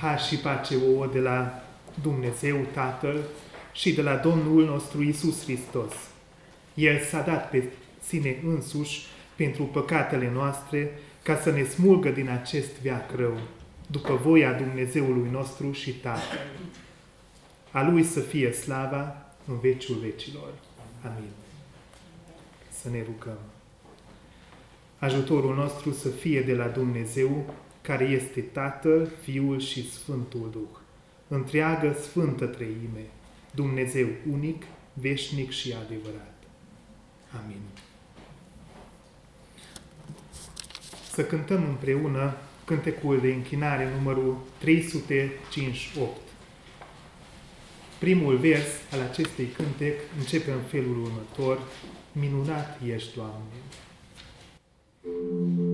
Har și pace ouă de la Dumnezeu Tatăl și de la Domnul nostru Isus Hristos. El s-a dat pe sine însuși pentru păcatele noastre ca să ne smulgă din acest viac rău, după voia Dumnezeului nostru și Tatăl. A Lui să fie slava în veciul vecilor. Amin. Să ne rugăm. Ajutorul nostru să fie de la Dumnezeu, care este Tatăl, Fiul și Sfântul Duh. Întreagă Sfântă Treime, Dumnezeu unic, veșnic și adevărat. Amin. Să cântăm împreună cântecul de închinare numărul 358. Primul vers al acestui cântec începe în felul următor. Minunat ești, Doamne! Thank you.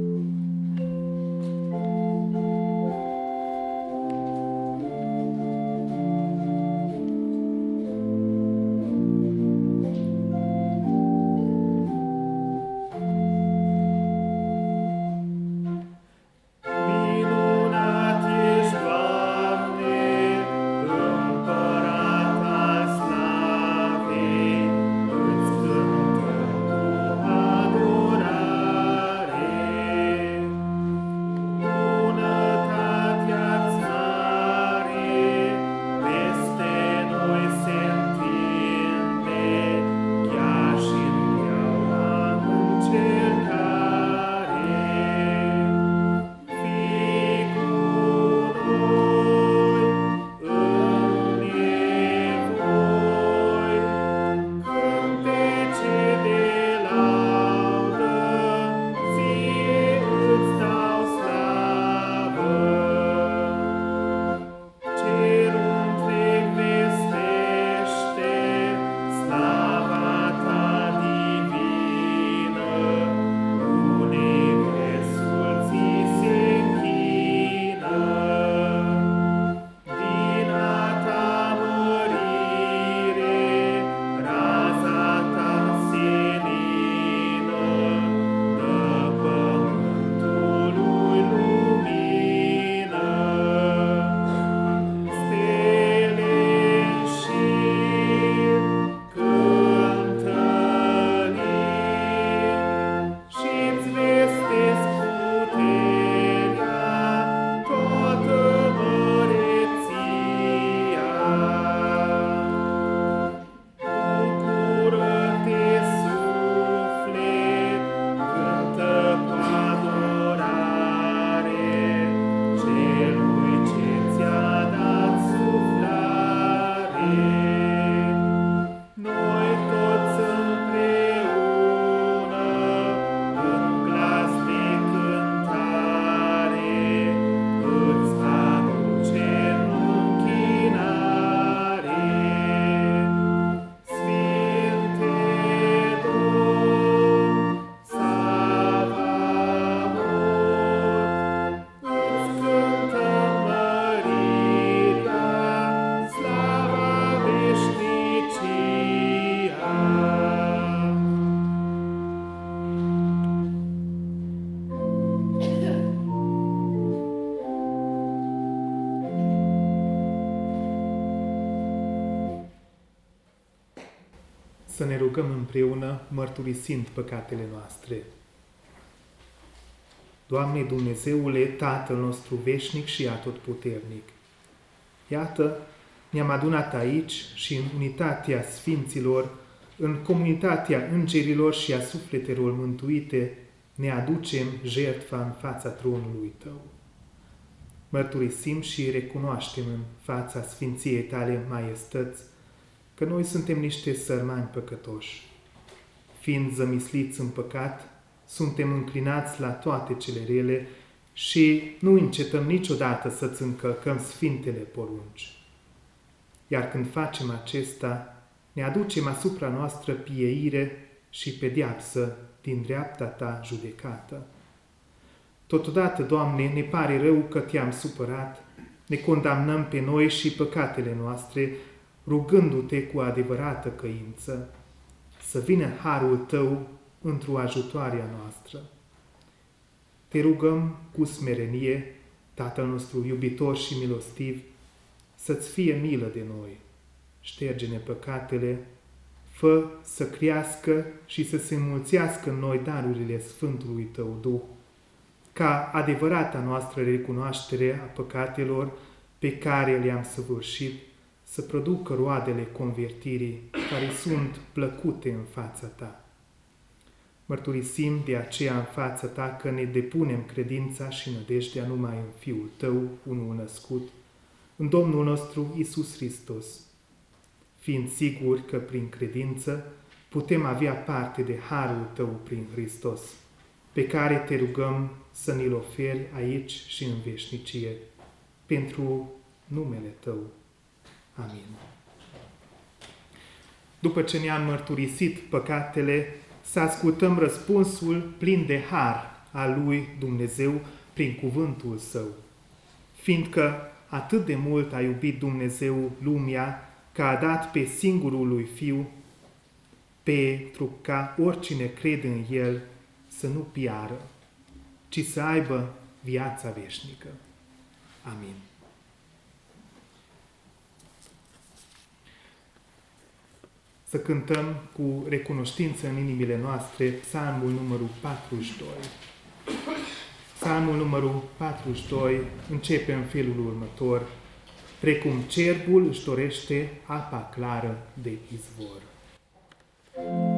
Să ne rugăm împreună mărturisind păcatele noastre. Doamne Dumnezeule, Tatăl nostru veșnic și atotputernic, iată, ne-am adunat aici și în unitatea Sfinților, în comunitatea îngerilor și a sufletelor mântuite, ne aducem jertfa în fața tronului Tău. Mărturisim și recunoaștem în fața Sfinției Tale maiestăți că noi suntem niște sărmani păcătoși. Fiind zămisliți în păcat, suntem înclinați la toate cele rele și nu încetăm niciodată să-ți încălcăm sfintele porunci. Iar când facem acesta, ne aducem asupra noastră pieire și pediapsă din dreapta ta judecată. Totodată, Doamne, ne pare rău că te-am supărat, ne condamnăm pe noi și păcatele noastre, rugându-te cu adevărată căință, să vină harul tău într-o ajutoarea noastră. Te rugăm cu smerenie Tatăl nostru iubitor și milostiv, să-ți fie milă de noi. Șterge-ne păcatele, fă să crească și să se înmulțească în noi darurile Sfântului Tău Duh, ca adevărata noastră recunoaștere a păcatelor pe care le-am săvârșit, să producă roadele convertirii care sunt plăcute în fața Ta. Mărturisim de aceea în fața Ta că ne depunem credința și nădejdea numai în Fiul Tău, unul născut, în Domnul nostru Isus Hristos, fiind siguri că prin credință putem avea parte de harul Tău prin Hristos, pe care te rugăm să ne-l oferi aici și în veșnicie, pentru numele Tău. Amin. După ce ne-am mărturisit păcatele, să ascultăm răspunsul plin de har al lui Dumnezeu prin cuvântul Său, fiindcă atât de mult a iubit Dumnezeu lumea că a dat pe singurul lui Fiu, pentru ca oricine crede în El să nu piară, ci să aibă viața veșnică. Amin. Să cântăm cu recunoștință în inimile noastre psalmul numărul 42. Psalmul numărul 42 începe în felul următor. Precum cerbul își dorește apa clară de izvor. thank you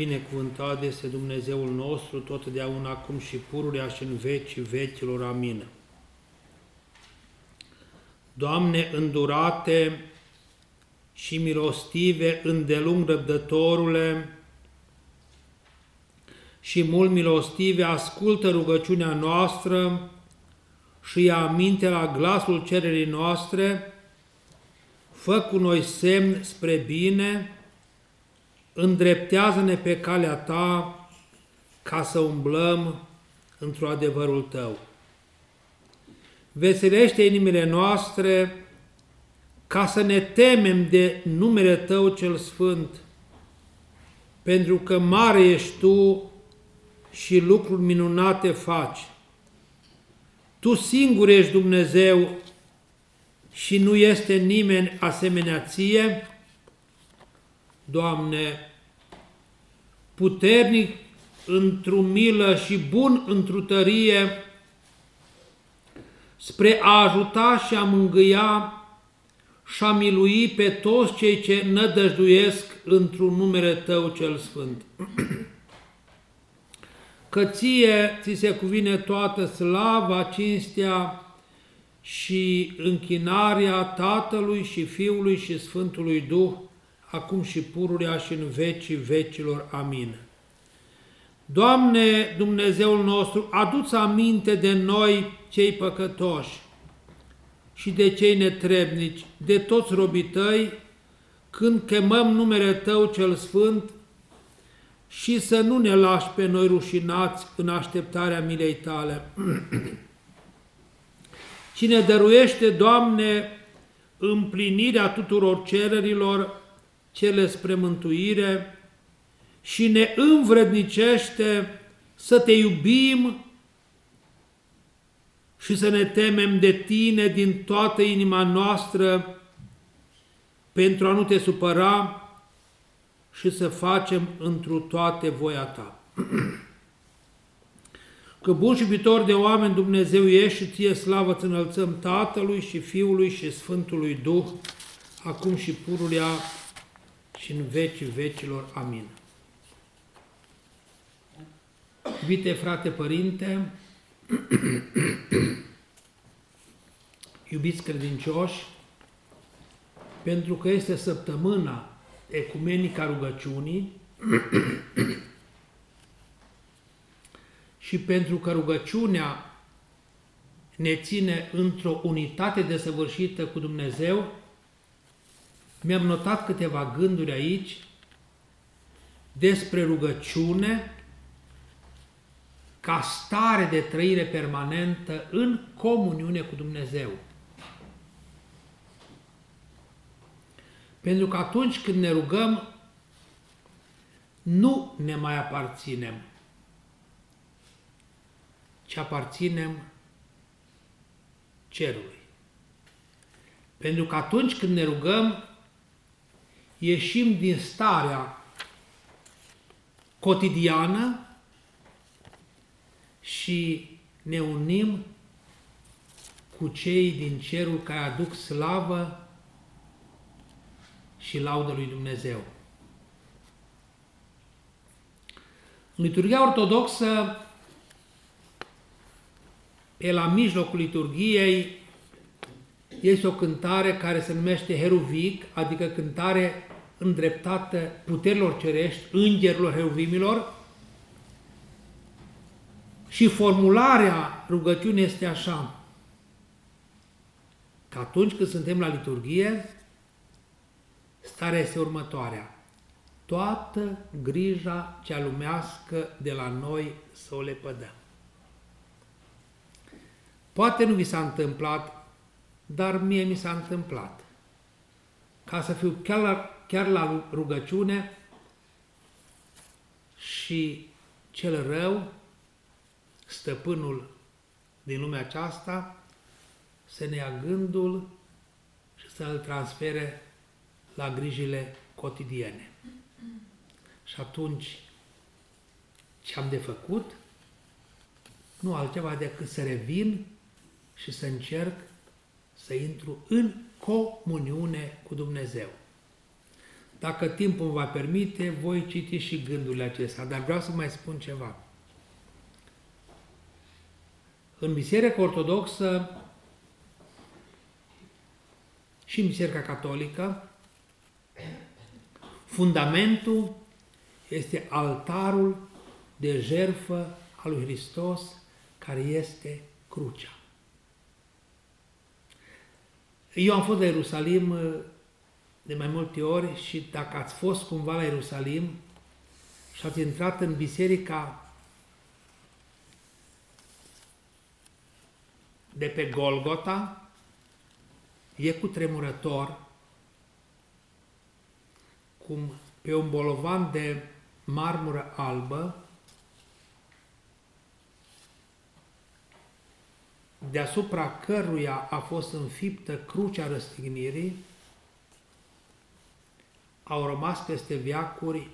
Binecuvântat este Dumnezeul nostru, totdeauna acum și pururea și în vecii vecilor. Amin. Doamne, îndurate și milostive, îndelung răbdătorule și mult milostive, ascultă rugăciunea noastră și ia aminte la glasul cererii noastre, fă cu noi semn spre bine, îndreptează-ne pe calea ta ca să umblăm într-o adevărul tău. Veselește inimile noastre ca să ne temem de numele Tău cel Sfânt, pentru că mare ești Tu și lucruri minunate faci. Tu singur ești Dumnezeu și nu este nimeni asemenea Ție, Doamne, puternic într-o milă și bun într-o tărie, spre a ajuta și a mângâia și a milui pe toți cei ce nădăjduiesc într-un numere Tău cel Sfânt. Că ție ți se cuvine toată slava, cinstea și închinarea Tatălui și Fiului și Sfântului Duh, acum și pururea și în vecii vecilor. Amin. Doamne Dumnezeul nostru, adu-ți aminte de noi cei păcătoși și de cei netrebnici, de toți robii tăi, când chemăm numele Tău cel Sfânt și să nu ne lași pe noi rușinați în așteptarea milei Tale. Cine dăruiește, Doamne, împlinirea tuturor cererilor, cele spre mântuire, și ne învrednicește să Te iubim și să ne temem de Tine din toată inima noastră pentru a nu Te supăra și să facem întru toate voia Ta. Că bun și iubitor de oameni Dumnezeu ești și ție slavă ți înălțăm Tatălui și Fiului și Sfântului Duh, acum și pururea și în vecii vecilor. Amin. Iubite frate părinte, iubiți credincioși, pentru că este săptămâna ecumenica rugăciunii și pentru că rugăciunea ne ține într-o unitate desăvârșită cu Dumnezeu, mi-am notat câteva gânduri aici despre rugăciune ca stare de trăire permanentă în comuniune cu Dumnezeu. Pentru că atunci când ne rugăm, nu ne mai aparținem, ci aparținem cerului. Pentru că atunci când ne rugăm, ieșim din starea cotidiană și ne unim cu cei din cerul care aduc slavă și laudă lui Dumnezeu. În liturgia ortodoxă, pe la mijlocul liturgiei, este o cântare care se numește Heruvic, adică cântare îndreptată puterilor cerești, îngerilor heruvimilor, și formularea rugăciunii este așa, că atunci când suntem la liturghie, starea este următoarea. Toată grija cea lumească de la noi să o lepădăm. Poate nu vi s-a întâmplat, dar mie mi s-a întâmplat. Ca să fiu chiar la, chiar la rugăciune și cel rău stăpânul din lumea aceasta să ne ia gândul și să îl transfere la grijile cotidiene. Și atunci, ce am de făcut? Nu altceva decât să revin și să încerc să intru în comuniune cu Dumnezeu. Dacă timpul va permite, voi citi și gândurile acestea, dar vreau să mai spun ceva. În Biserica Ortodoxă și în Biserica Catolică, fundamentul este altarul de jerfă al lui Hristos, care este crucea. Eu am fost la Ierusalim uh, de mai multe ori și dacă ați fost cumva la Ierusalim și ați intrat în biserica de pe Golgota, e cu tremurător, cum pe un bolovan de marmură albă, deasupra căruia a fost înfiptă crucea răstignirii, au rămas peste viacuri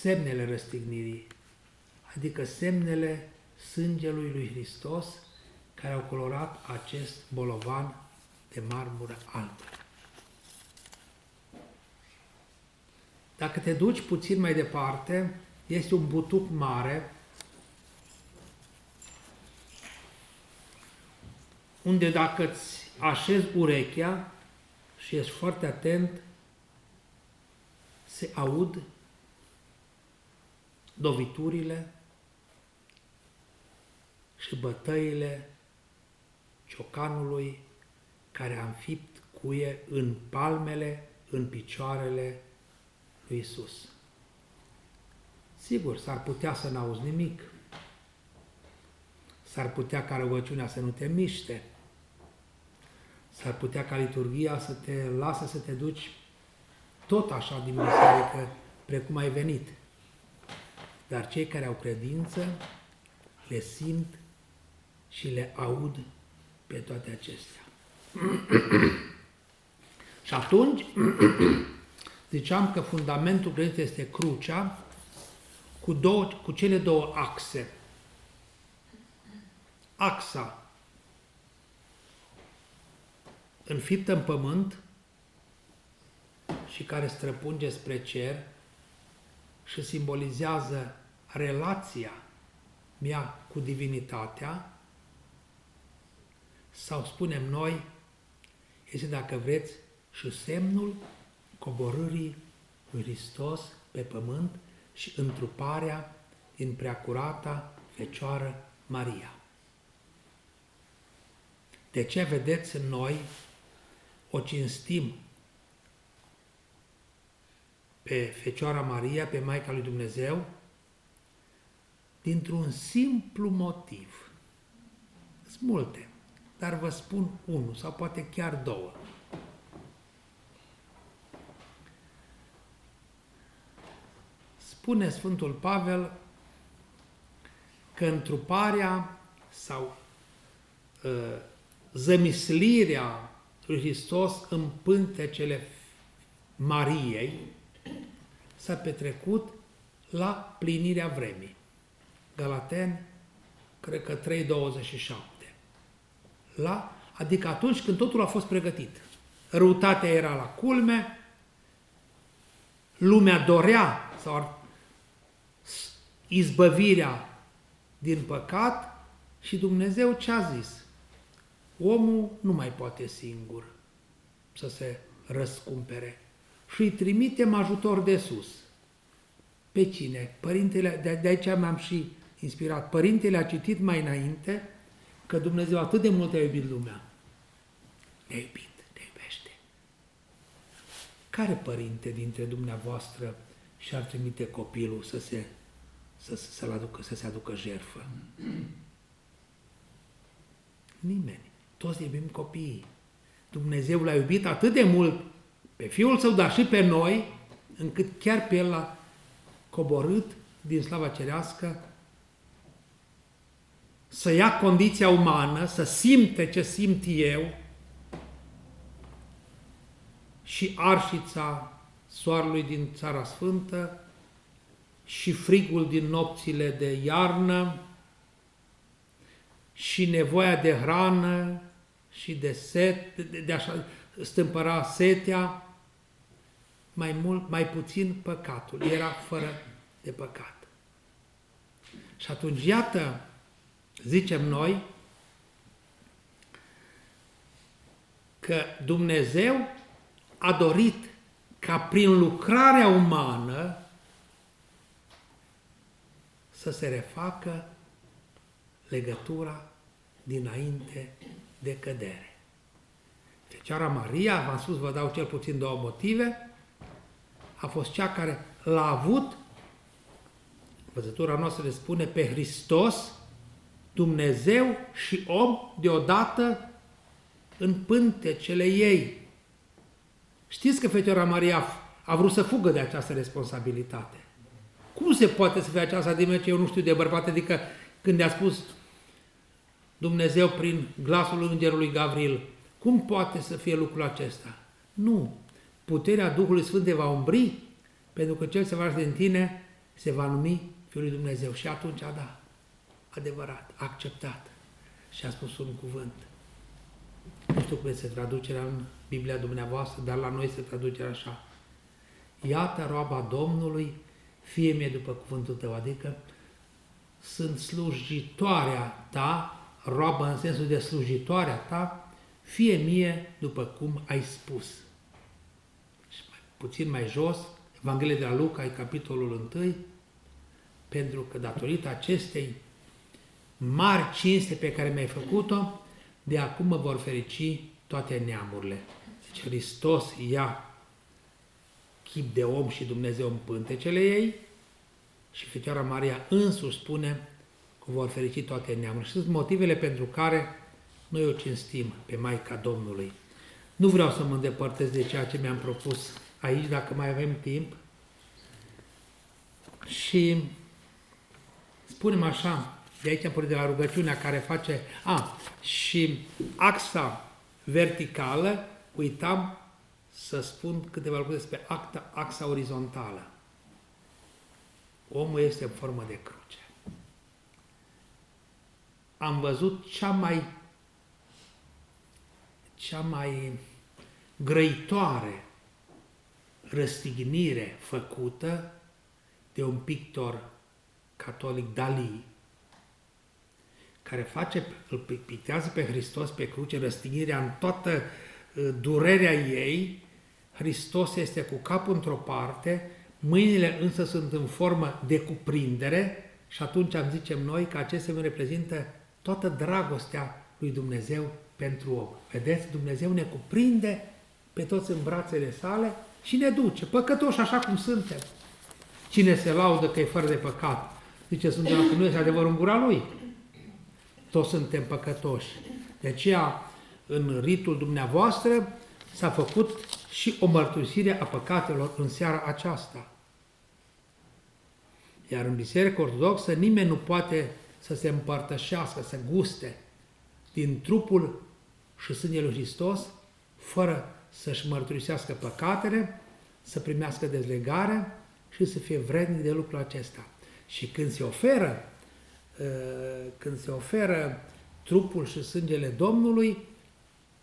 semnele răstignirii, adică semnele sângelui lui Hristos care au colorat acest bolovan de marmură albă. Dacă te duci puțin mai departe, este un butuc mare unde dacă îți așezi urechea și ești foarte atent, se aud doviturile și bătăile ciocanului care a înfipt cuie în palmele, în picioarele lui Isus. Sigur, s-ar putea să n-auzi nimic. S-ar putea ca rugăciunea să nu te miște. S-ar putea ca liturgia să te lasă să te duci tot așa din biserică precum ai venit. Dar cei care au credință le simt și le aud pe toate acestea. și atunci, ziceam că fundamentul credinței este crucea cu, două, cu cele două axe. Axa înfiptă în pământ și care străpunge spre cer și simbolizează relația mea cu divinitatea, sau spunem noi, este, dacă vreți, și semnul coborârii lui Hristos pe pământ și întruparea din preacurata Fecioară Maria. De ce vedeți în noi o cinstim pe Fecioara Maria, pe Maica lui Dumnezeu, dintr-un simplu motiv. Sunt multe, dar vă spun unul sau poate chiar două. Spune Sfântul Pavel că întruparea sau uh, zămislirea lui Hristos în pântecele Mariei s-a petrecut la plinirea vremii. Galaten, cred că 3.27. La, adică atunci când totul a fost pregătit. Răutatea era la culme, lumea dorea sau izbăvirea din păcat și Dumnezeu ce a zis? Omul nu mai poate singur să se răscumpere și îi trimitem ajutor de sus. Pe cine? Părintele, de, de aici mi-am și inspirat. Părintele a citit mai înainte că Dumnezeu atât de mult a iubit lumea. Ne iubit, ne iubește. Care părinte dintre dumneavoastră și-ar trimite copilul să se, să, să, să, aducă, să se aducă jerfă? Nimeni. Toți iubim copiii. Dumnezeu l-a iubit atât de mult pe Fiul Său, dar și pe noi, încât chiar pe El l-a coborât din slava cerească să ia condiția umană, să simte ce simt eu și arșița soarelui din Țara Sfântă și frigul din nopțile de iarnă și nevoia de hrană și de set, de, de așa stâmpăra setea mai mult, mai puțin păcatul. Era fără de păcat. Și atunci, iată, zicem noi, că Dumnezeu a dorit ca prin lucrarea umană să se refacă legătura dinainte de cădere. Fecioara Maria, v-am spus, vă dau cel puțin două motive, a fost cea care l-a avut, văzătura noastră le spune, pe Hristos, Dumnezeu și om deodată în pântecele ei. Știți că Fecioara Maria a vrut să fugă de această responsabilitate. Cum se poate să fie aceasta din ce eu nu știu de bărbat? Adică când i-a spus Dumnezeu prin glasul îngerului Gavril, cum poate să fie lucrul acesta? Nu. Puterea Duhului Sfânt te va umbri, pentru că cel se va din tine se va numi Fiul lui Dumnezeu. Și atunci a da, adevărat, a acceptat și a spus un cuvânt. Nu știu cum este traducerea în Biblia dumneavoastră, dar la noi se traduce așa. Iată roaba Domnului, fie mie după cuvântul tău, adică sunt slujitoarea ta, roabă în sensul de slujitoarea ta, fie mie după cum ai spus. Și mai, puțin mai jos, Evanghelia de la Luca, ai capitolul 1, pentru că datorită acestei mari cinste pe care mi-ai făcut-o, de acum mă vor ferici toate neamurile. Deci Hristos ia chip de om și Dumnezeu în pântecele ei și Fecioara Maria însuși spune că vor ferici toate neamurile. Și sunt motivele pentru care noi o cinstim pe Maica Domnului. Nu vreau să mă îndepărtez de ceea ce mi-am propus aici, dacă mai avem timp. Și spunem așa, de aici am de la rugăciunea care face... A, și axa verticală, uitam să spun câteva lucruri despre acta, axa orizontală. Omul este în formă de cruce. Am văzut cea mai cea mai grăitoare răstignire făcută de un pictor catolic Dali, care face, îl pictează pe Hristos pe cruce, răstignirea în toată uh, durerea ei, Hristos este cu capul într-o parte, mâinile însă sunt în formă de cuprindere și atunci am zicem noi că acestea reprezintă toată dragostea lui Dumnezeu pentru om. Vedeți, Dumnezeu ne cuprinde pe toți în brațele sale și ne duce, păcătoși așa cum suntem. Cine se laudă că e fără de păcat, zice sunt că nu este adevărul în gura lui. Toți suntem păcătoși. De aceea, în ritul dumneavoastră, s-a făcut și o mărturisire a păcatelor în seara aceasta. Iar în Biserica Ortodoxă nimeni nu poate să se împărtășească, să guste din trupul și sângele lui Hristos, fără să-și mărturisească păcatele, să primească dezlegare și să fie vrednic de lucrul acesta. Și când se oferă, ă, când se oferă trupul și sângele Domnului,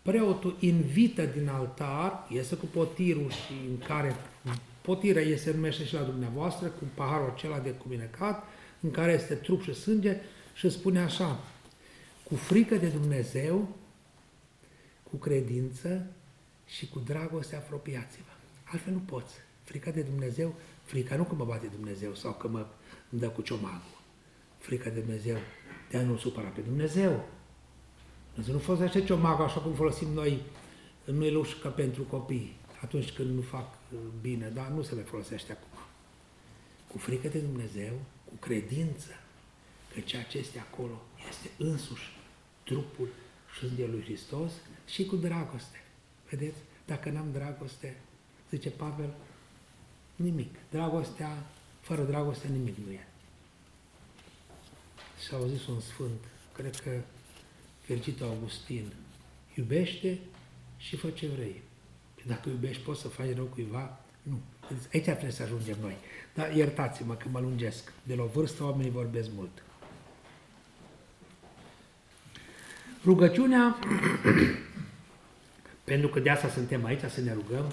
preotul invită din altar, iese cu potirul și în care potiră iese numește și la dumneavoastră, cu paharul acela de cuminecat, în care este trup și sânge și spune așa, cu frică de Dumnezeu, cu credință și cu dragoste apropiați-vă. Altfel nu poți. Frica de Dumnezeu, frica nu că mă bate Dumnezeu sau că mă îmi dă cu ciomagul. Frica de Dumnezeu, de a nu supăra pe Dumnezeu. Însă nu folosește ciomagul așa cum folosim noi în nuiluș ca pentru copii, atunci când nu fac uh, bine, dar nu se mai folosește acum. Cu frică de Dumnezeu, cu credință că ceea ce este acolo este însuși trupul sânge lui Hristos și cu dragoste. Vedeți? Dacă n-am dragoste, zice Pavel, nimic. Dragostea, fără dragoste nimic nu e. Și a zis un sfânt, cred că fericit Augustin, iubește și fă ce vrei. Dacă iubești, poți să faci rău cuiva? Nu. Aici trebuie să ajungem noi. Dar iertați-mă că mă lungesc. De la o vârstă oamenii vorbesc mult. Rugăciunea, pentru că de asta suntem aici, să ne rugăm,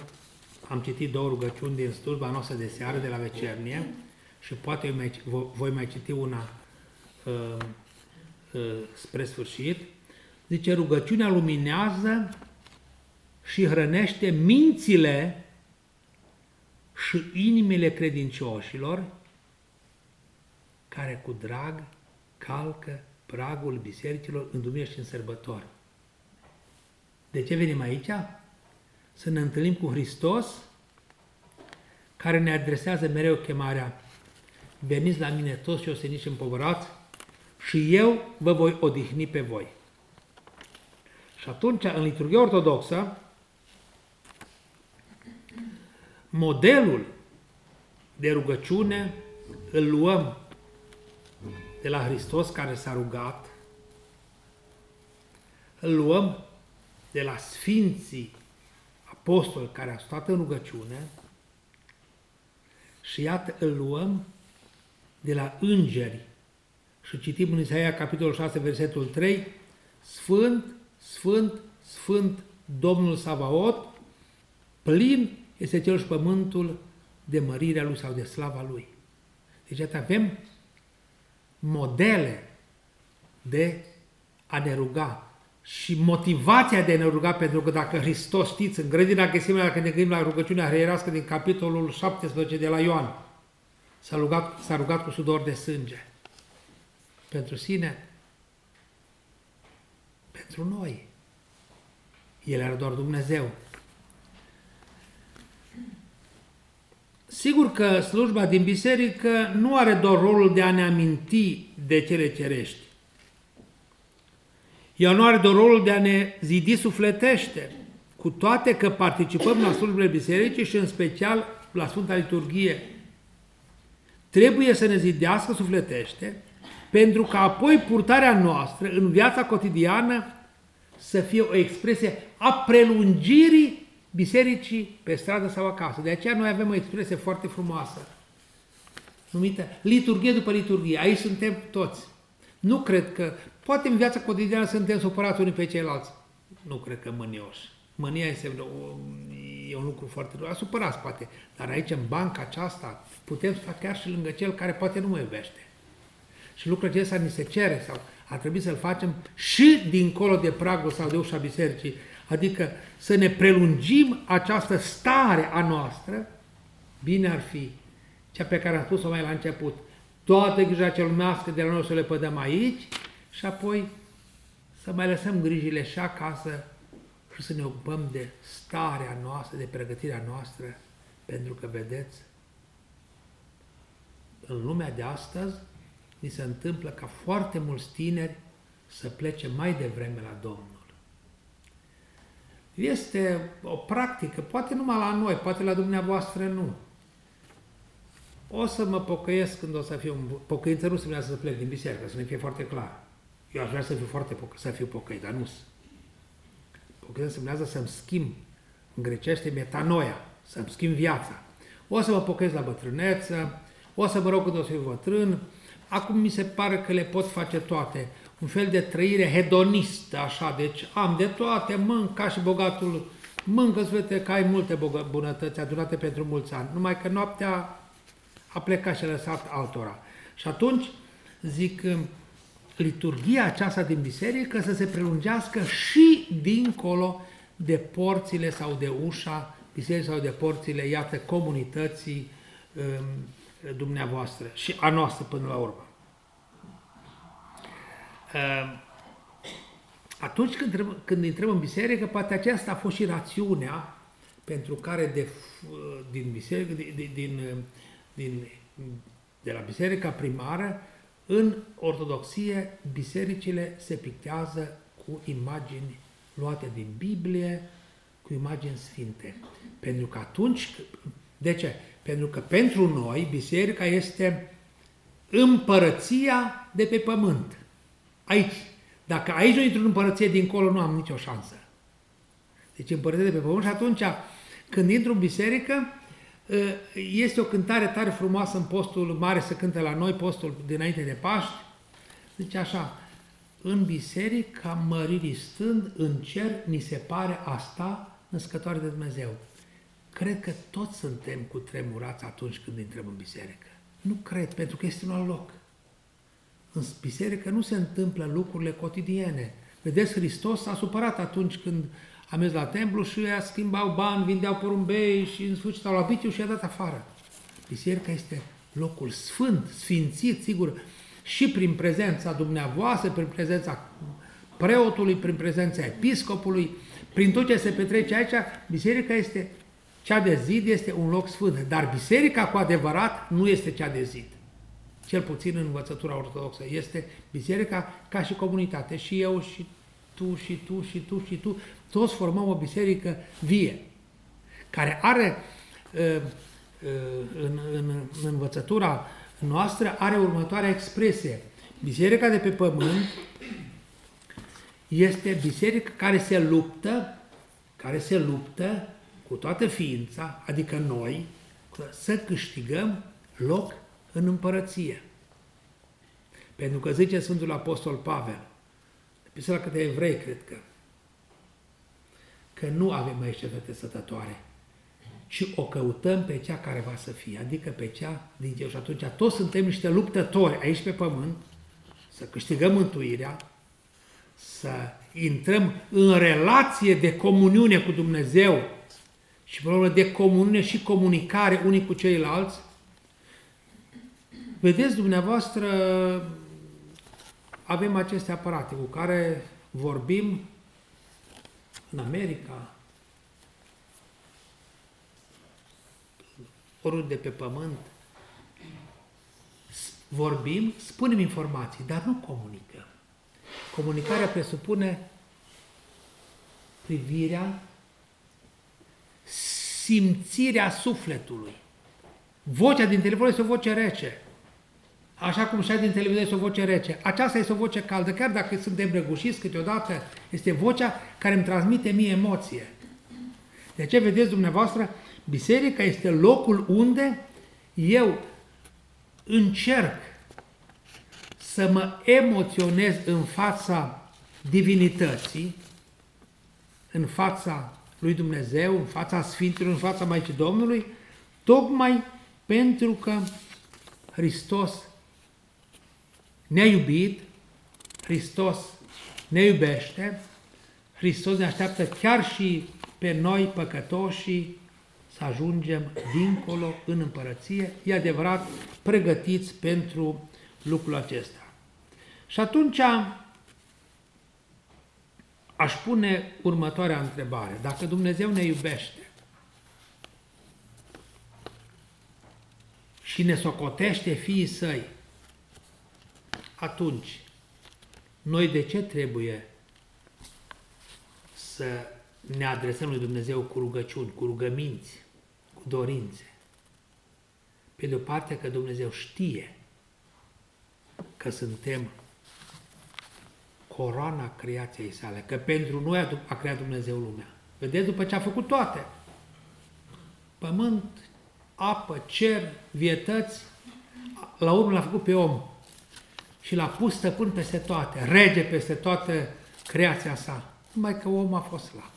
am citit două rugăciuni din slujba noastră de seară de la vecernie și poate mai, voi mai citi una uh, uh, spre sfârșit. Zice, rugăciunea luminează și hrănește mințile și inimile credincioșilor care cu drag calcă pragul bisericilor în duminică și în sărbători. De ce venim aici? Să ne întâlnim cu Hristos, care ne adresează mereu chemarea Veniți la mine toți și o să nici împovărați și eu vă voi odihni pe voi. Și atunci, în liturghia ortodoxă, modelul de rugăciune îl luăm de la Hristos care s-a rugat, îl luăm de la Sfinții Apostoli care au stat în rugăciune și iată îl luăm de la îngeri și citim în Isaia capitolul 6 versetul 3 Sfânt, Sfânt, Sfânt Domnul Savaot, plin este cel și pământul de mărirea lui sau de slava lui. Deci avem modele de a ne ruga și motivația de a ne ruga, pentru că dacă Hristos, știți, în grădina Ghesimea, dacă ne gândim la rugăciunea hreierască din capitolul 17 de la Ioan, s-a rugat, s-a rugat cu sudor de sânge. Pentru sine, pentru noi. El era doar Dumnezeu. Sigur că slujba din biserică nu are doar rolul de a ne aminti de cele cerești. Ea nu are doar rolul de a ne zidi sufletește, cu toate că participăm la slujbele bisericii și în special la Sfânta Liturghie. Trebuie să ne zidească sufletește, pentru că apoi purtarea noastră în viața cotidiană să fie o expresie a prelungirii bisericii pe stradă sau acasă. De aceea noi avem o expresie foarte frumoasă, numită liturghie după liturghie. Aici suntem toți. Nu cred că, poate în viața cotidiană suntem supărați unii pe ceilalți. Nu cred că mânioși. Mânia este e un lucru foarte rău. Supărați poate, dar aici în banca aceasta putem sta chiar și lângă cel care poate nu mă iubește. Și lucrul acesta ni se cere sau ar trebui să-l facem și dincolo de pragul sau de ușa bisericii, adică să ne prelungim această stare a noastră, bine ar fi cea pe care am spus-o mai la început, toată grija cel lumească de la noi să le pădăm aici și apoi să mai lăsăm grijile și acasă și să ne ocupăm de starea noastră, de pregătirea noastră, pentru că, vedeți, în lumea de astăzi, ni se întâmplă ca foarte mulți tineri să plece mai devreme la Domnul. Este o practică, poate numai la noi, poate la dumneavoastră nu. O să mă pocăiesc când o să fiu... Pocăință nu se să plec din biserică, să ne fie foarte clar. Eu aș vrea să fiu foarte pocăit, să fiu pocăit, dar nu Pocăință semnează să-mi schimb, în grecește, metanoia, să-mi schimb viața. O să mă pocăiesc la bătrâneță, o să mă rog când o să fiu bătrân, acum mi se pare că le pot face toate un fel de trăire hedonistă, așa, deci am de toate, mânc ca și bogatul, mâncă vede că ai multe bunătăți adunate pentru mulți ani, numai că noaptea a plecat și a lăsat altora. Și atunci, zic, liturgia aceasta din biserică să se prelungească și dincolo de porțile sau de ușa bisericii sau de porțile, iată, comunității um, dumneavoastră și a noastră până la urmă. Ehm, atunci când, când intrăm în biserică, poate aceasta a fost și rațiunea pentru care de, din, biserică, din, din, din, de la biserica primară, în ortodoxie, bisericile se pictează cu imagini luate din Biblie, cu imagini sfinte. Pentru că atunci, de ce? Pentru că pentru noi biserica este împărăția de pe pământ. Aici. Dacă aici nu intru în împărăție, dincolo nu am nicio șansă. Deci împărăție de pe pământ și atunci când intru în biserică, ă, este o cântare tare frumoasă în postul mare să cânte la noi, postul dinainte de Paști. Zice așa, în biserica măririi stând, în cer, ni se pare asta născătoare de Dumnezeu. cred că toți suntem cu tremurați atunci când intrăm în biserică. Nu cred, pentru că este un alt loc. În biserică nu se întâmplă lucrurile cotidiene. Vedeți, Hristos s-a supărat atunci când a mers la templu și ea schimbau bani, vindeau porumbei și în sfârșit au la vitiu și i-a dat afară. Biserica este locul sfânt, sfințit, sigur, și prin prezența dumneavoastră, prin prezența preotului, prin prezența episcopului, prin tot ce se petrece aici, biserica este cea de zid, este un loc sfânt, dar biserica cu adevărat nu este cea de zid. Cel puțin în învățătura ortodoxă. Este biserica ca și comunitate. Și eu, și tu, și tu, și tu, și tu. Toți formăm o biserică vie, care are uh, în, în, în învățătura noastră are următoarea expresie. Biserica de pe pământ este biserica care se luptă, care se luptă cu toată ființa, adică noi, să câștigăm loc în împărăție. Pentru că zice Sfântul Apostol Pavel, epistola către evrei, cred că, că nu avem aici cetățe sătătoare, și o căutăm pe cea care va să fie, adică pe cea din Cer. Și atunci toți suntem niște luptători aici pe pământ, să câștigăm mântuirea, să intrăm în relație de comuniune cu Dumnezeu și până de comuniune și comunicare unii cu ceilalți. Vedeți, dumneavoastră, avem aceste aparate cu care vorbim în America, oriunde pe pământ, vorbim, spunem informații, dar nu comunicăm. Comunicarea presupune privirea, simțirea sufletului. Vocea din telefon este o voce rece. Așa cum și din televizor este o voce rece. Aceasta este o voce caldă, chiar dacă suntem răgușiți câteodată, este vocea care îmi transmite mie emoție. De ce vedeți dumneavoastră, Biserica este locul unde eu încerc să mă emoționez în fața divinității, în fața lui Dumnezeu, în fața Sfinților, în fața Maicii Domnului, tocmai pentru că Hristos ne-a iubit, Hristos ne iubește, Hristos ne așteaptă chiar și pe noi păcătoși să ajungem dincolo în împărăție, e adevărat, pregătiți pentru lucrul acesta. Și atunci aș pune următoarea întrebare. Dacă Dumnezeu ne iubește și ne socotește fiii săi, atunci noi de ce trebuie să ne adresăm lui Dumnezeu cu rugăciuni, cu rugăminți, dorințe. Pe de o parte că Dumnezeu știe că suntem coroana creației sale, că pentru noi a creat Dumnezeu lumea. Vedeți după ce a făcut toate. Pământ, apă, cer, vietăți, la urmă l-a făcut pe om și l-a pus stăpân peste toate, rege peste toată creația sa. Numai că omul a fost slab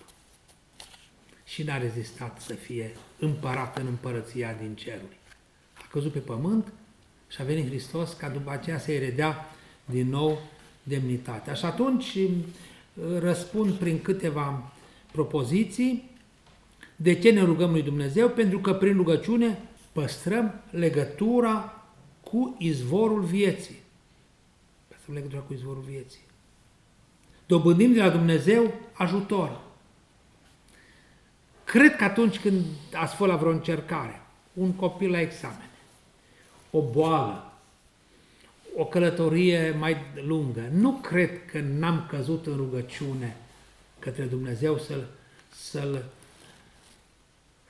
și n-a rezistat să fie împărat în împărăția din ceruri. A căzut pe pământ și a venit Hristos ca după aceea să-i redea din nou demnitatea. Și atunci răspund prin câteva propoziții de ce ne rugăm lui Dumnezeu? Pentru că prin rugăciune păstrăm legătura cu izvorul vieții. Păstrăm legătura cu izvorul vieții. Dobândim de la Dumnezeu ajutor. Cred că atunci când ați fost la vreo încercare, un copil la examen, o boală, o călătorie mai lungă, nu cred că n-am căzut în rugăciune către Dumnezeu să-l, să-l,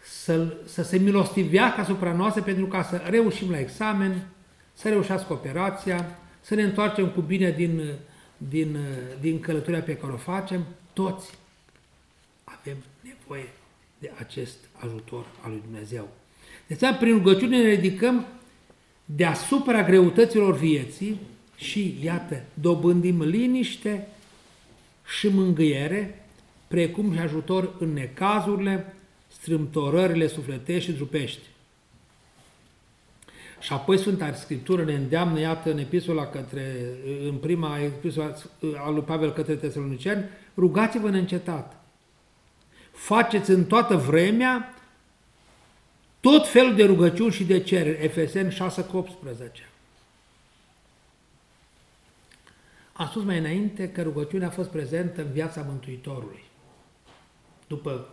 să-l, să se milostivească asupra noastră pentru ca să reușim la examen, să reușească operația, să ne întoarcem cu bine din, din, din călătoria pe care o facem, toți avem nevoie de acest ajutor al lui Dumnezeu. Deci, prin rugăciune ne ridicăm deasupra greutăților vieții și, iată, dobândim liniște și mângâiere, precum și ajutor în necazurile strâmtorările sufletești și trupești. Și apoi Sfânta Scriptură ne îndeamnă, iată, în epistola către, în prima epistola a lui Pavel către Tesaloniceani, rugați-vă neîncetat. Faceți în toată vremea tot felul de rugăciuni și de cereri. Efeseni 6 cu 18. Am spus mai înainte că rugăciunea a fost prezentă în viața Mântuitorului. După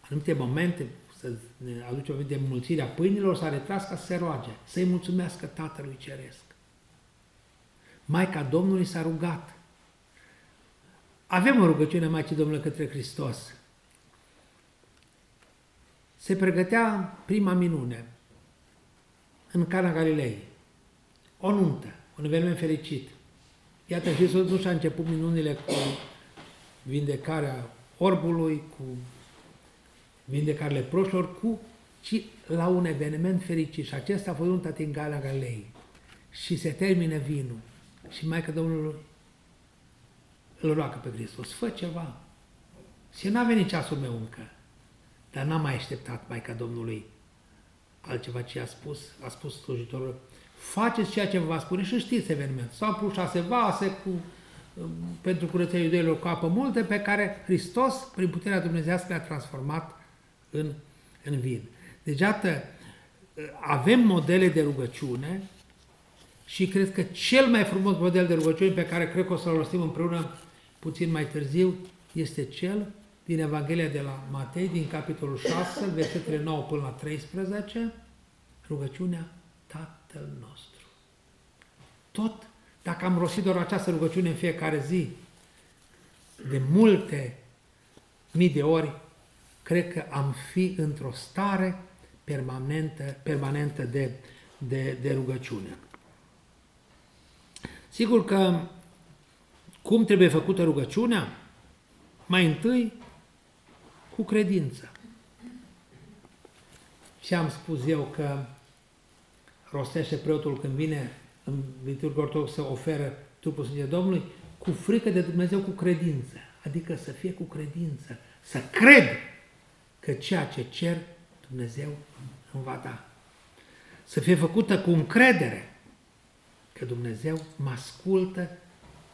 anumite momente, să ne aduce o de mulțirea pâinilor, s-a retras ca să se roage, să-i mulțumească Tatălui Ceresc. Maica Domnului s-a rugat. Avem o rugăciune Maicii Domnului către Hristos. Se pregătea prima minune în Cana Galilei. O nuntă, un eveniment fericit. Iată, Hristos nu și-a început minunile cu vindecarea orbului, cu vindecarea leproșilor, cu, ci la un eveniment fericit. Și acesta a fost un în Gala Galei. Și se termină vinul. Și Maica Domnului îl roagă pe Hristos, fă ceva. Și n-a venit ceasul meu încă. Dar n-am mai așteptat Maica Domnului altceva ce a spus. A spus slujitorul, faceți ceea ce vă va spune și știți eveniment. S-au pus șase vase cu, um, pentru curăția iudeilor cu apă multe, pe care Hristos, prin puterea Dumnezească, le-a transformat în, în vin. Deci, iată, avem modele de rugăciune și cred că cel mai frumos model de rugăciune pe care cred că o să-l rostim împreună puțin mai târziu este cel din Evanghelia de la Matei, din capitolul 6, versetele 9 până la 13, rugăciunea Tatăl nostru. Tot, dacă am rostit doar această rugăciune în fiecare zi, de multe mii de ori, cred că am fi într-o stare permanentă, permanentă de, de, de rugăciune. Sigur că cum trebuie făcută rugăciunea? Mai întâi, cu credință. Și am spus eu că rostește preotul când vine în liturgia ortodoxă să oferă trupul sânge Domnului, cu frică de Dumnezeu, cu credință. Adică să fie cu credință, să cred că ceea ce cer Dumnezeu îmi va da. Să fie făcută cu încredere că Dumnezeu mă ascultă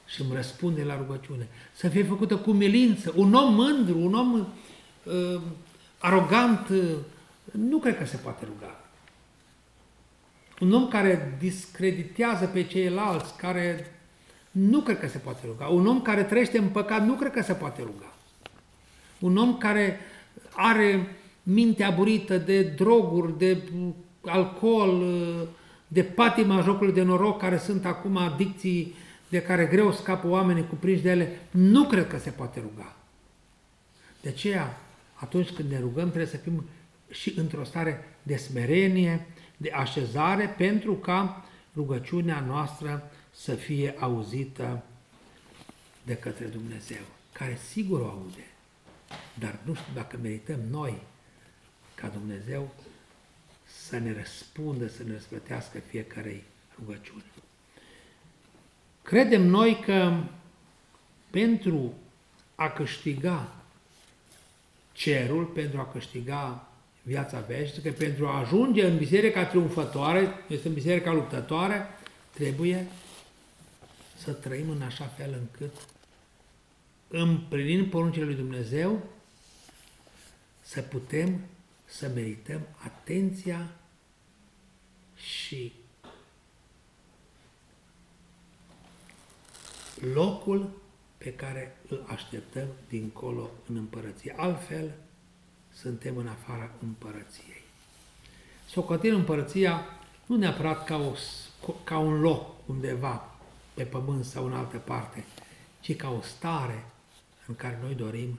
și îmi răspunde la rugăciune. Să fie făcută cu milință. Un om mândru, un om uh, arogant, uh, nu cred că se poate ruga. Un om care discreditează pe ceilalți, care nu cred că se poate ruga. Un om care trăiește în păcat, nu cred că se poate ruga. Un om care are mintea burită de droguri, de alcool, de patima jocului de noroc, care sunt acum adicții de care greu scapă oamenii cuprinși de ele, nu cred că se poate ruga. De aceea, atunci când ne rugăm, trebuie să fim și într-o stare de smerenie, de așezare, pentru ca rugăciunea noastră să fie auzită de către Dumnezeu, care sigur o aude. Dar nu știu dacă merităm noi ca Dumnezeu să ne răspundă, să ne răsplătească fiecarei rugăciuni. Credem noi că pentru a câștiga cerul, pentru a câștiga viața veșnică, pentru a ajunge în biserica triumfătoare, este în biserica luptătoare, trebuie să trăim în așa fel încât împlinind poruncile lui Dumnezeu, să putem să merităm atenția și locul pe care îl așteptăm dincolo în împărăție. Altfel, suntem în afara împărăției. Socotim împărăția nu neapărat ca, o, ca un loc undeva pe pământ sau în altă parte, ci ca o stare în care noi dorim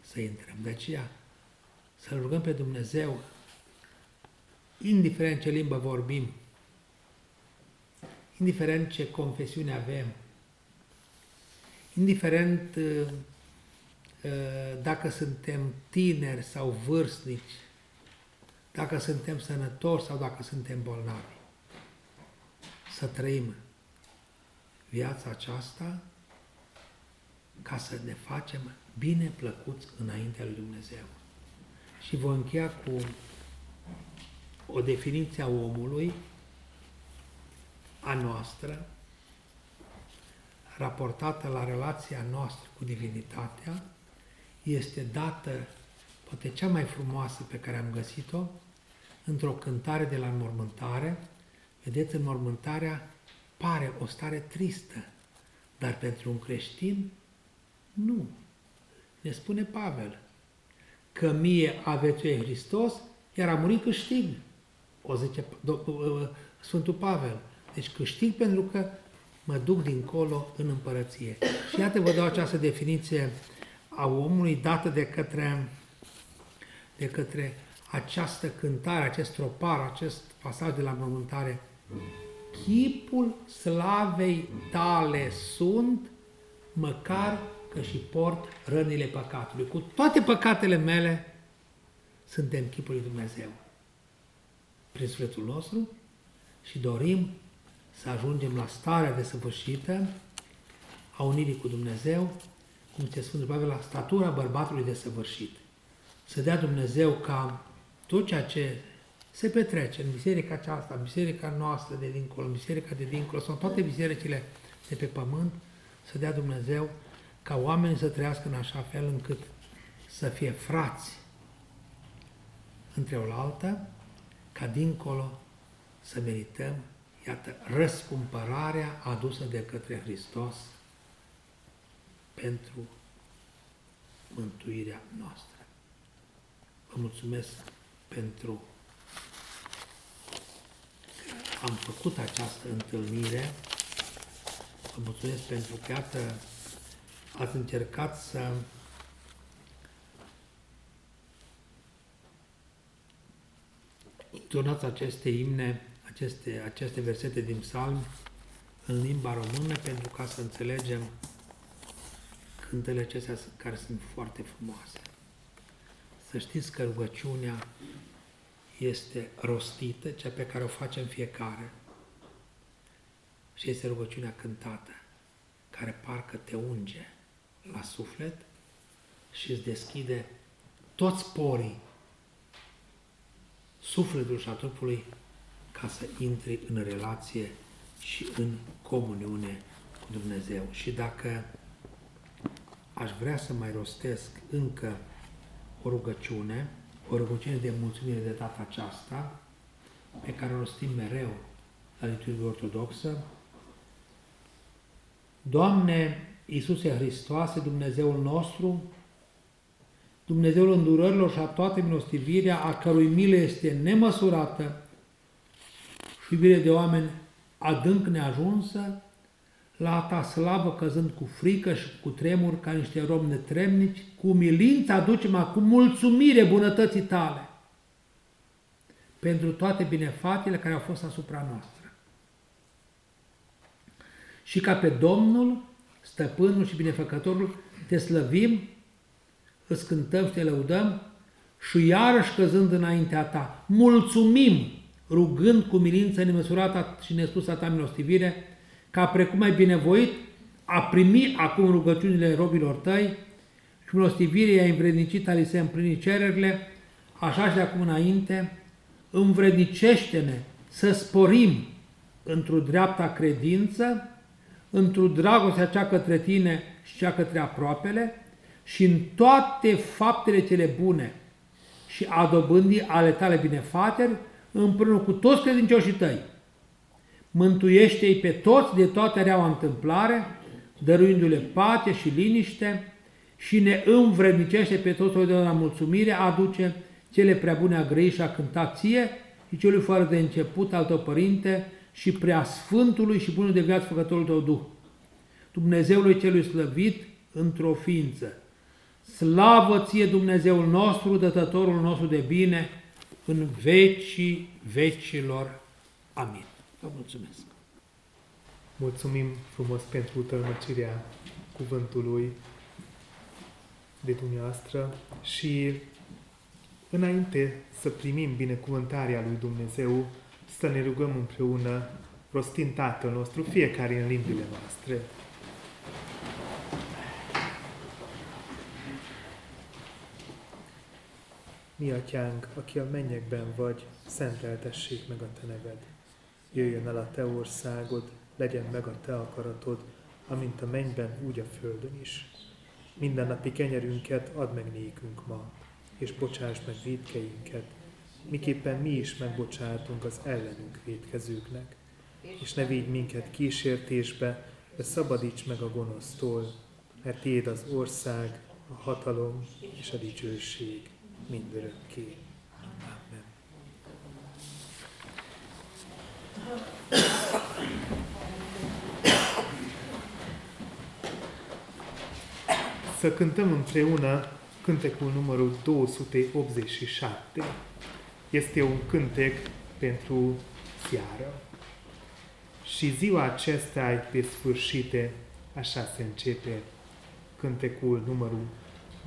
să intrăm. De aceea, să rugăm pe Dumnezeu, indiferent ce limbă vorbim, indiferent ce confesiune avem, indiferent uh, uh, dacă suntem tineri sau vârstnici, dacă suntem sănătoși sau dacă suntem bolnavi. Să trăim viața aceasta ca să ne facem bine plăcuți înaintea lui Dumnezeu. Și voi încheia cu o definiție a omului, a noastră, raportată la relația noastră cu divinitatea, este dată, poate cea mai frumoasă pe care am găsit-o, într-o cântare de la înmormântare. Vedeți, înmormântarea pare o stare tristă, dar pentru un creștin, nu. Ne spune Pavel că mie aveți în Hristos, iar a murit câștig. O zice Sfântul Pavel. Deci câștig pentru că mă duc dincolo în împărăție. Și iată vă dau această definiție a omului dată de către, de către această cântare, acest tropar, acest pasaj de la mormântare. Chipul slavei tale sunt, măcar că și port rănile păcatului. Cu toate păcatele mele, suntem chipul lui Dumnezeu. Prin sufletul nostru și dorim să ajungem la starea desăvârșită a unirii cu Dumnezeu, cum se spune Pavel, la statura bărbatului desăvârșit. Să dea Dumnezeu ca tot ceea ce se petrece în biserica aceasta, în biserica noastră de dincolo, în biserica de dincolo, sau toate bisericile de pe pământ, să dea Dumnezeu ca oamenii să trăiască în așa fel încât să fie frați între oaltă, ca dincolo să merităm, iată, răscumpărarea adusă de către Hristos pentru mântuirea noastră. Vă mulțumesc pentru că am făcut această întâlnire. Vă mulțumesc pentru că, iată, ați încercat să intonați aceste imne, aceste, aceste versete din psalm în limba română pentru ca să înțelegem cântele acestea care sunt foarte frumoase. Să știți că rugăciunea este rostită, cea pe care o facem fiecare, și este rugăciunea cântată, care parcă te unge la suflet și îți deschide toți porii sufletul și a trupului ca să intri în relație și în comuniune cu Dumnezeu. Și dacă aș vrea să mai rostesc încă o rugăciune, o rugăciune de mulțumire de data aceasta, pe care o rostim mereu la liturghie ortodoxă. Doamne Iisuse Hristoase, Dumnezeul nostru, Dumnezeul îndurărilor și a toate milostivirea, a cărui milă este nemăsurată și iubire de oameni adânc neajunsă, la ta slavă căzând cu frică și cu tremur ca niște romi netremnici, cu umilință aducem acum mulțumire bunătății tale pentru toate binefatele care au fost asupra noastră. Și ca pe Domnul, Stăpânul și Binefăcătorul, te slăvim, îți cântăm și te lăudăm și iarăși căzând înaintea ta, mulțumim, rugând cu milință nemăsurată și nespusă ta milostivire, ca precum ai binevoit a primi acum rugăciunile robilor tăi și milostivirea ai învrednicit a li se împlini cererile, așa și de acum înainte, învrednicește-ne să sporim într-o dreapta credință, într-o dragostea cea către tine și cea către aproapele și în toate faptele cele bune și a dobândii ale tale binefateri împreună cu toți credincioșii tăi. Mântuiește-i pe toți de toată reaua întâmplare, dăruindu-le pace și liniște și ne învrednicește pe toți de la mulțumire, aduce cele prea bune a grei și a cânta ție și celui fără de început al tău părinte și prea sfântului și bunul de viață făcătorul tău Duh. Dumnezeului celui slăvit într-o ființă. Slavă ție Dumnezeul nostru, dătătorul nostru de bine, în vecii vecilor. Amin. Vă mulțumesc! Mulțumim frumos pentru tălmăcirea cuvântului de dumneavoastră și înainte să primim binecuvântarea lui Dumnezeu, să ne rugăm împreună, rostind Tatăl nostru, fiecare în limbile noastre. Mi atyánk, aki a mennyekben vagy, szenteltessék meg a te neved. Jöjjön el a te országod, legyen meg a te akaratod, amint a mennyben, úgy a földön is. Minden napi kenyerünket add meg nékünk ma, és bocsáss meg védkeinket, miképpen mi is megbocsátunk az ellenünk védkezőknek. És ne védj minket kísértésbe, de szabadíts meg a gonosztól, mert Tiéd az ország, a hatalom és a dicsőség mindörökké. Amen. Să cântăm împreună cântecul numărul 287. Este un cântec pentru seară. Și ziua aceasta pe sfârșite, așa se începe cântecul numărul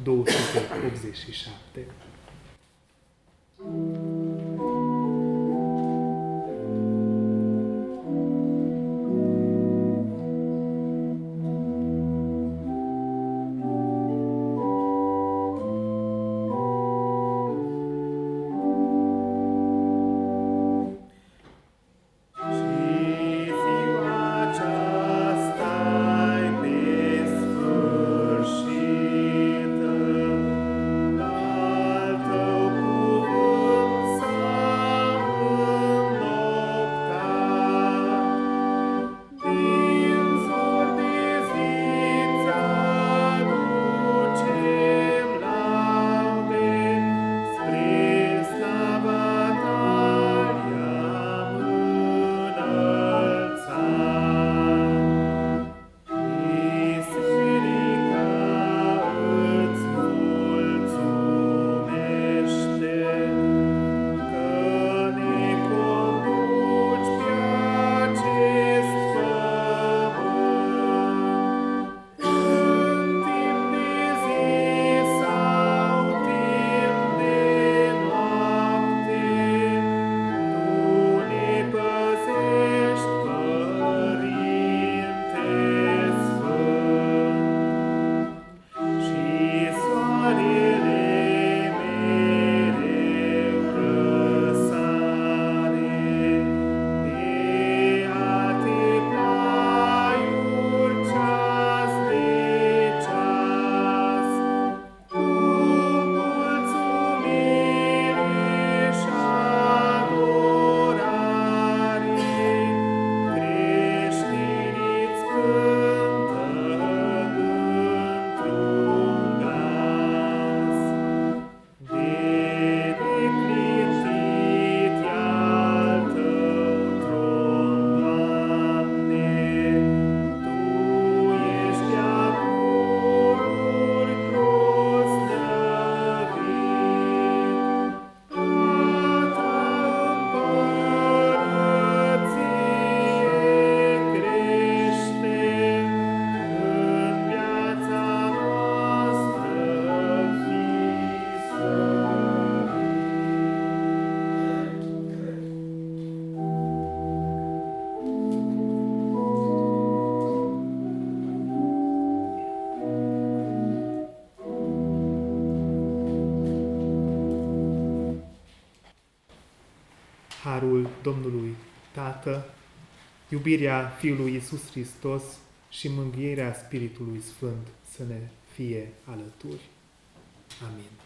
287. Harul iubirea Fiului Iisus Hristos și mângâierea Spiritului Sfânt să ne fie alături. Amin.